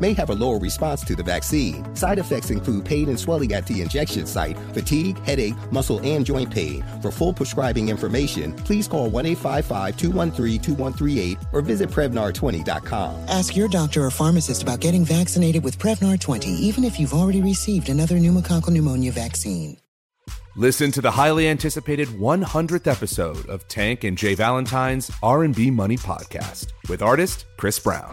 may have a lower response to the vaccine. Side effects include pain and swelling at the injection site, fatigue, headache, muscle, and joint pain. For full prescribing information, please call 1 855 213 2138 or visit Prevnar20.com. Ask your doctor or pharmacist about getting vaccinated with Prevnar 20, even if you've already received another pneumococcal pneumonia vaccine. Listen to the highly anticipated 100th episode of Tank and Jay Valentine's R&B Money podcast with artist Chris Brown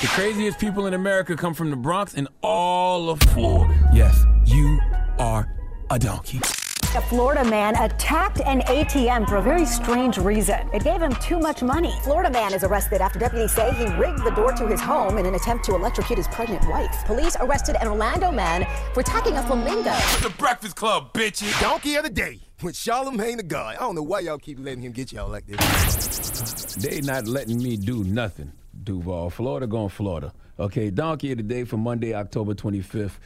The craziest people in America come from the Bronx and all of Florida. Yes, you are a donkey. A Florida man attacked an ATM for a very strange reason. It gave him too much money. Florida man is arrested after deputies say he rigged the door to his home in an attempt to electrocute his pregnant wife. Police arrested an Orlando man for attacking a flamingo. The Breakfast Club, bitches. Donkey of the day with Charlamagne the God. I don't know why y'all keep letting him get y'all like this. They not letting me do nothing. Duval. Florida going Florida. Okay, donkey of the day for Monday, October 25th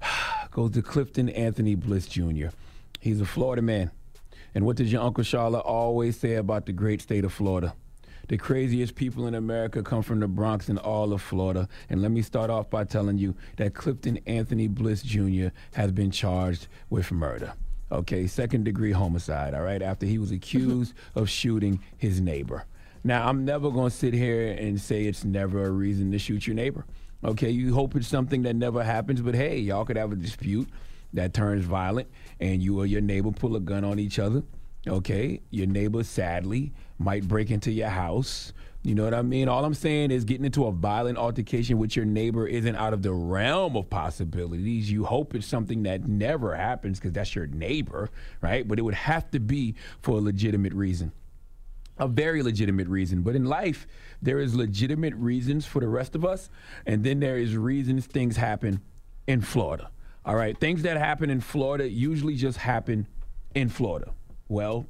goes to Clifton Anthony Bliss Jr. He's a Florida man. And what does your Uncle Charla always say about the great state of Florida? The craziest people in America come from the Bronx and all of Florida. And let me start off by telling you that Clifton Anthony Bliss Jr. has been charged with murder. Okay, second degree homicide, all right, after he was accused of shooting his neighbor. Now, I'm never going to sit here and say it's never a reason to shoot your neighbor. Okay, you hope it's something that never happens, but hey, y'all could have a dispute that turns violent and you or your neighbor pull a gun on each other. Okay, your neighbor sadly might break into your house. You know what I mean? All I'm saying is getting into a violent altercation with your neighbor isn't out of the realm of possibilities. You hope it's something that never happens because that's your neighbor, right? But it would have to be for a legitimate reason a very legitimate reason. But in life, there is legitimate reasons for the rest of us, and then there is reasons things happen in Florida. All right, things that happen in Florida usually just happen in Florida. Well,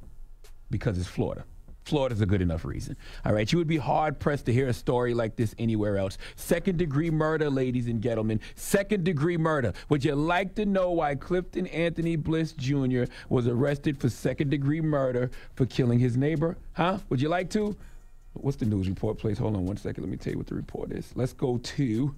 because it's Florida. Florida's a good enough reason. All right, you would be hard pressed to hear a story like this anywhere else. Second degree murder, ladies and gentlemen. Second degree murder. Would you like to know why Clifton Anthony Bliss Jr. was arrested for second degree murder for killing his neighbor? Huh? Would you like to? What's the news report, please? Hold on one second. Let me tell you what the report is. Let's go to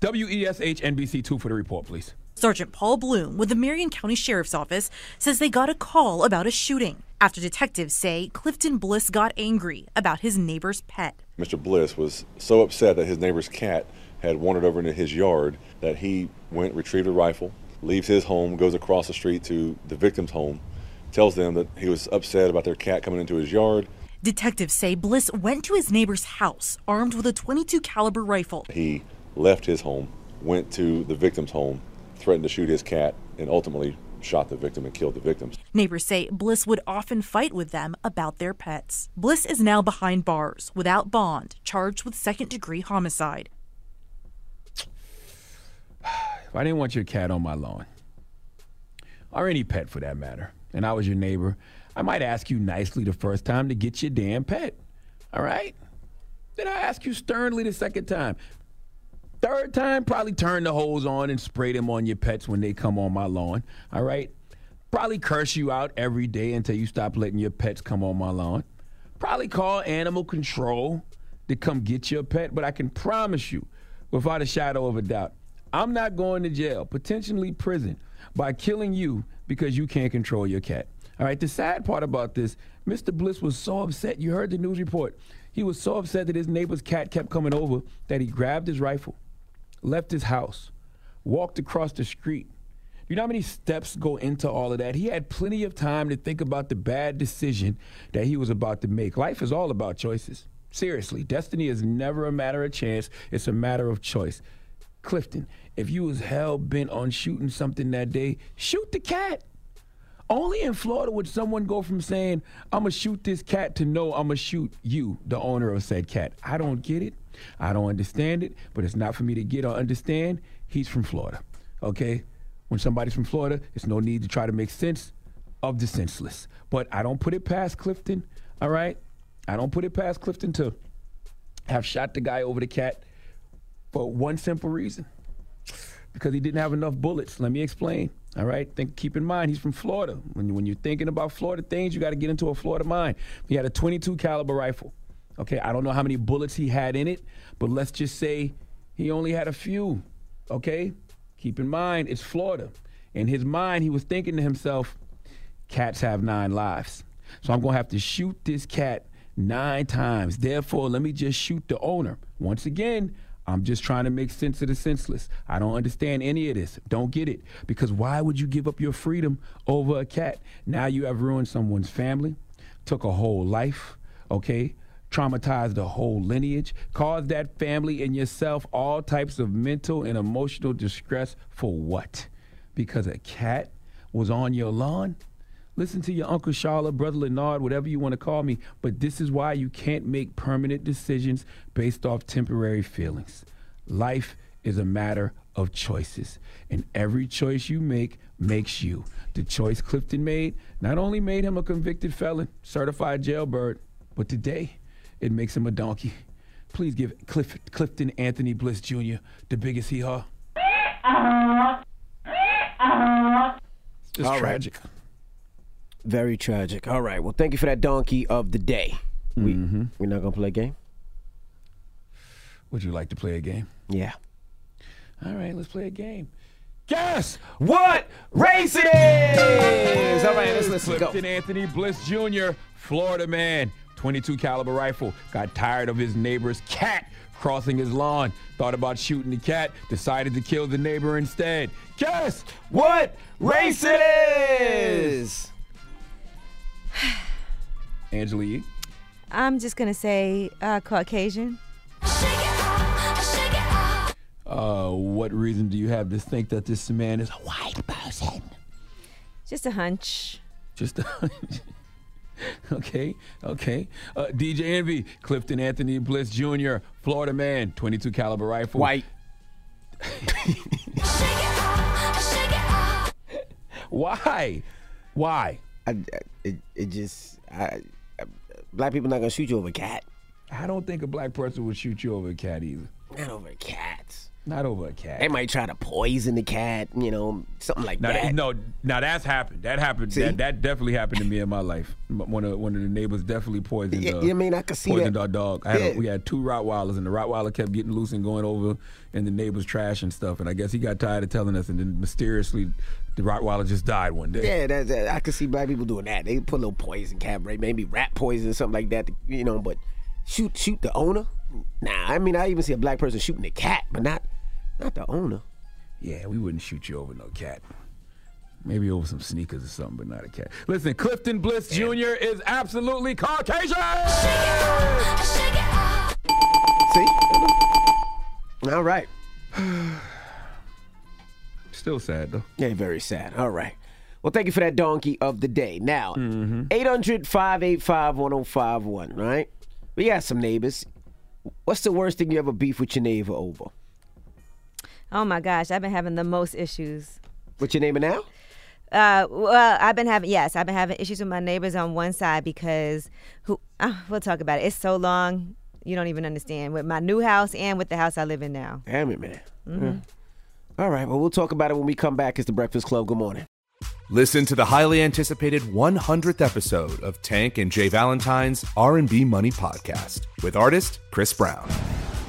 WESH NBC2 for the report, please. Sergeant Paul Bloom with the Marion County Sheriff's Office says they got a call about a shooting after detectives say Clifton Bliss got angry about his neighbor's pet. Mr. Bliss was so upset that his neighbor's cat had wandered over into his yard that he went, retrieved a rifle, leaves his home, goes across the street to the victim's home, tells them that he was upset about their cat coming into his yard. Detectives say Bliss went to his neighbor's house armed with a 22 caliber rifle. He left his home, went to the victim's home, threatened to shoot his cat, and ultimately shot the victim and killed the victims. Neighbors say Bliss would often fight with them about their pets. Bliss is now behind bars without bond, charged with second degree homicide. If I didn't want your cat on my lawn, or any pet for that matter, and I was your neighbor, I might ask you nicely the first time to get your damn pet. All right? Then I ask you sternly the second time. Third time, probably turn the hose on and spray them on your pets when they come on my lawn. All right? Probably curse you out every day until you stop letting your pets come on my lawn. Probably call animal control to come get your pet, but I can promise you, without a shadow of a doubt, I'm not going to jail, potentially prison, by killing you because you can't control your cat. All right, the sad part about this, Mr. Bliss was so upset. You heard the news report. He was so upset that his neighbor's cat kept coming over that he grabbed his rifle, left his house, walked across the street. You know how many steps go into all of that? He had plenty of time to think about the bad decision that he was about to make. Life is all about choices. Seriously, destiny is never a matter of chance, it's a matter of choice. Clifton, if you was hell bent on shooting something that day, shoot the cat. Only in Florida would someone go from saying, I'm going to shoot this cat to no, I'm going to shoot you, the owner of said cat. I don't get it. I don't understand it, but it's not for me to get or understand. He's from Florida, okay? When somebody's from Florida, it's no need to try to make sense of the senseless. But I don't put it past Clifton, all right? I don't put it past Clifton to have shot the guy over the cat for one simple reason because he didn't have enough bullets. Let me explain. All right. Think, keep in mind he's from Florida. When, when you're thinking about Florida things, you got to get into a Florida mind. He had a 22 caliber rifle. Okay. I don't know how many bullets he had in it, but let's just say he only had a few. Okay. Keep in mind it's Florida. In his mind, he was thinking to himself, "Cats have nine lives, so I'm gonna have to shoot this cat nine times. Therefore, let me just shoot the owner. Once again, I'm just trying to make sense of the senseless. I don't understand any of this. Don't get it. Because why would you give up your freedom over a cat? Now you have ruined someone's family, took a whole life, okay? Traumatized the whole lineage, caused that family and yourself all types of mental and emotional distress for what? Because a cat was on your lawn? Listen to your Uncle Charla, Brother Leonard, whatever you want to call me, but this is why you can't make permanent decisions based off temporary feelings. Life is a matter of choices, and every choice you make makes you. The choice Clifton made not only made him a convicted felon, certified jailbird, but today it makes him a donkey. Please give Cliff, Clifton Anthony Bliss Jr. the biggest hee haw. It's just All right. tragic. Very tragic. All right. Well, thank you for that donkey of the day. We Mm-hmm. we're not gonna play a game. Would you like to play a game? Yeah. All right, let's play a game. Guess what race it is? All right, let's listen. Clifton Anthony Bliss Jr., Florida man, 22 caliber rifle, got tired of his neighbor's cat crossing his lawn, thought about shooting the cat, decided to kill the neighbor instead. Guess what race it is? Angela Yee. I'm just gonna say uh, Caucasian. Uh, what reason do you have to think that this man is a white person? Just a hunch. Just okay, okay. Uh, DJ Envy, Clifton Anthony Bliss Jr., Florida man, 22 caliber rifle. White. Why? Why? I, it, it just I, I, black people not gonna shoot you over a cat. I don't think a black person would shoot you over a cat either. Not over cats. Not over a cat. They might try to poison the cat, you know, something like Now, that. no, now that's happened. That happened. See? That, that definitely happened to me in my life. One of one of the neighbors definitely poisoned. Yeah, uh, I mean, I could see poisoned that. our dog. I had a- we had two Rottweilers, and the Rottweiler kept getting loose and going over in the neighbor's trash and stuff. And I guess he got tired of telling us, and then mysteriously, the Rottweiler just died one day. Yeah, that, that, I could see black people doing that. They put a little poison cap, right? Maybe rat poison, or something like that. You know, but shoot, shoot the owner. Nah, I mean, I even see a black person shooting a cat, but not, not the owner. Yeah, we wouldn't shoot you over no cat. Maybe over some sneakers or something, but not a cat. Listen, Clifton Bliss Jr. is absolutely Caucasian. See? All right. Still sad though. Yeah, very sad. All right. Well, thank you for that donkey of the day. Now, Mm-hmm. 800 585 1051, right? We got some neighbors. What's the worst thing you ever beef with your neighbor over? Oh my gosh, I've been having the most issues. What's your neighbor now? Uh, well, I've been having yes, I've been having issues with my neighbors on one side because who uh, we'll talk about it. It's so long, you don't even understand with my new house and with the house I live in now. Damn it, man. Mhm. Yeah. All right. Well, we'll talk about it when we come back. It's the Breakfast Club. Good morning. Listen to the highly anticipated 100th episode of Tank and Jay Valentine's R&B Money podcast with artist Chris Brown.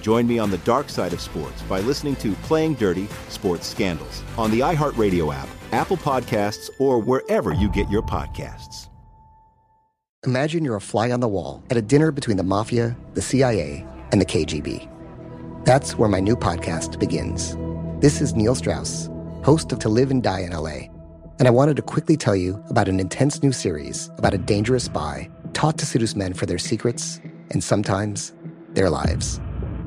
Join me on the dark side of sports by listening to Playing Dirty Sports Scandals on the iHeartRadio app, Apple Podcasts, or wherever you get your podcasts. Imagine you're a fly on the wall at a dinner between the mafia, the CIA, and the KGB. That's where my new podcast begins. This is Neil Strauss, host of To Live and Die in LA, and I wanted to quickly tell you about an intense new series about a dangerous spy taught to seduce men for their secrets and sometimes their lives.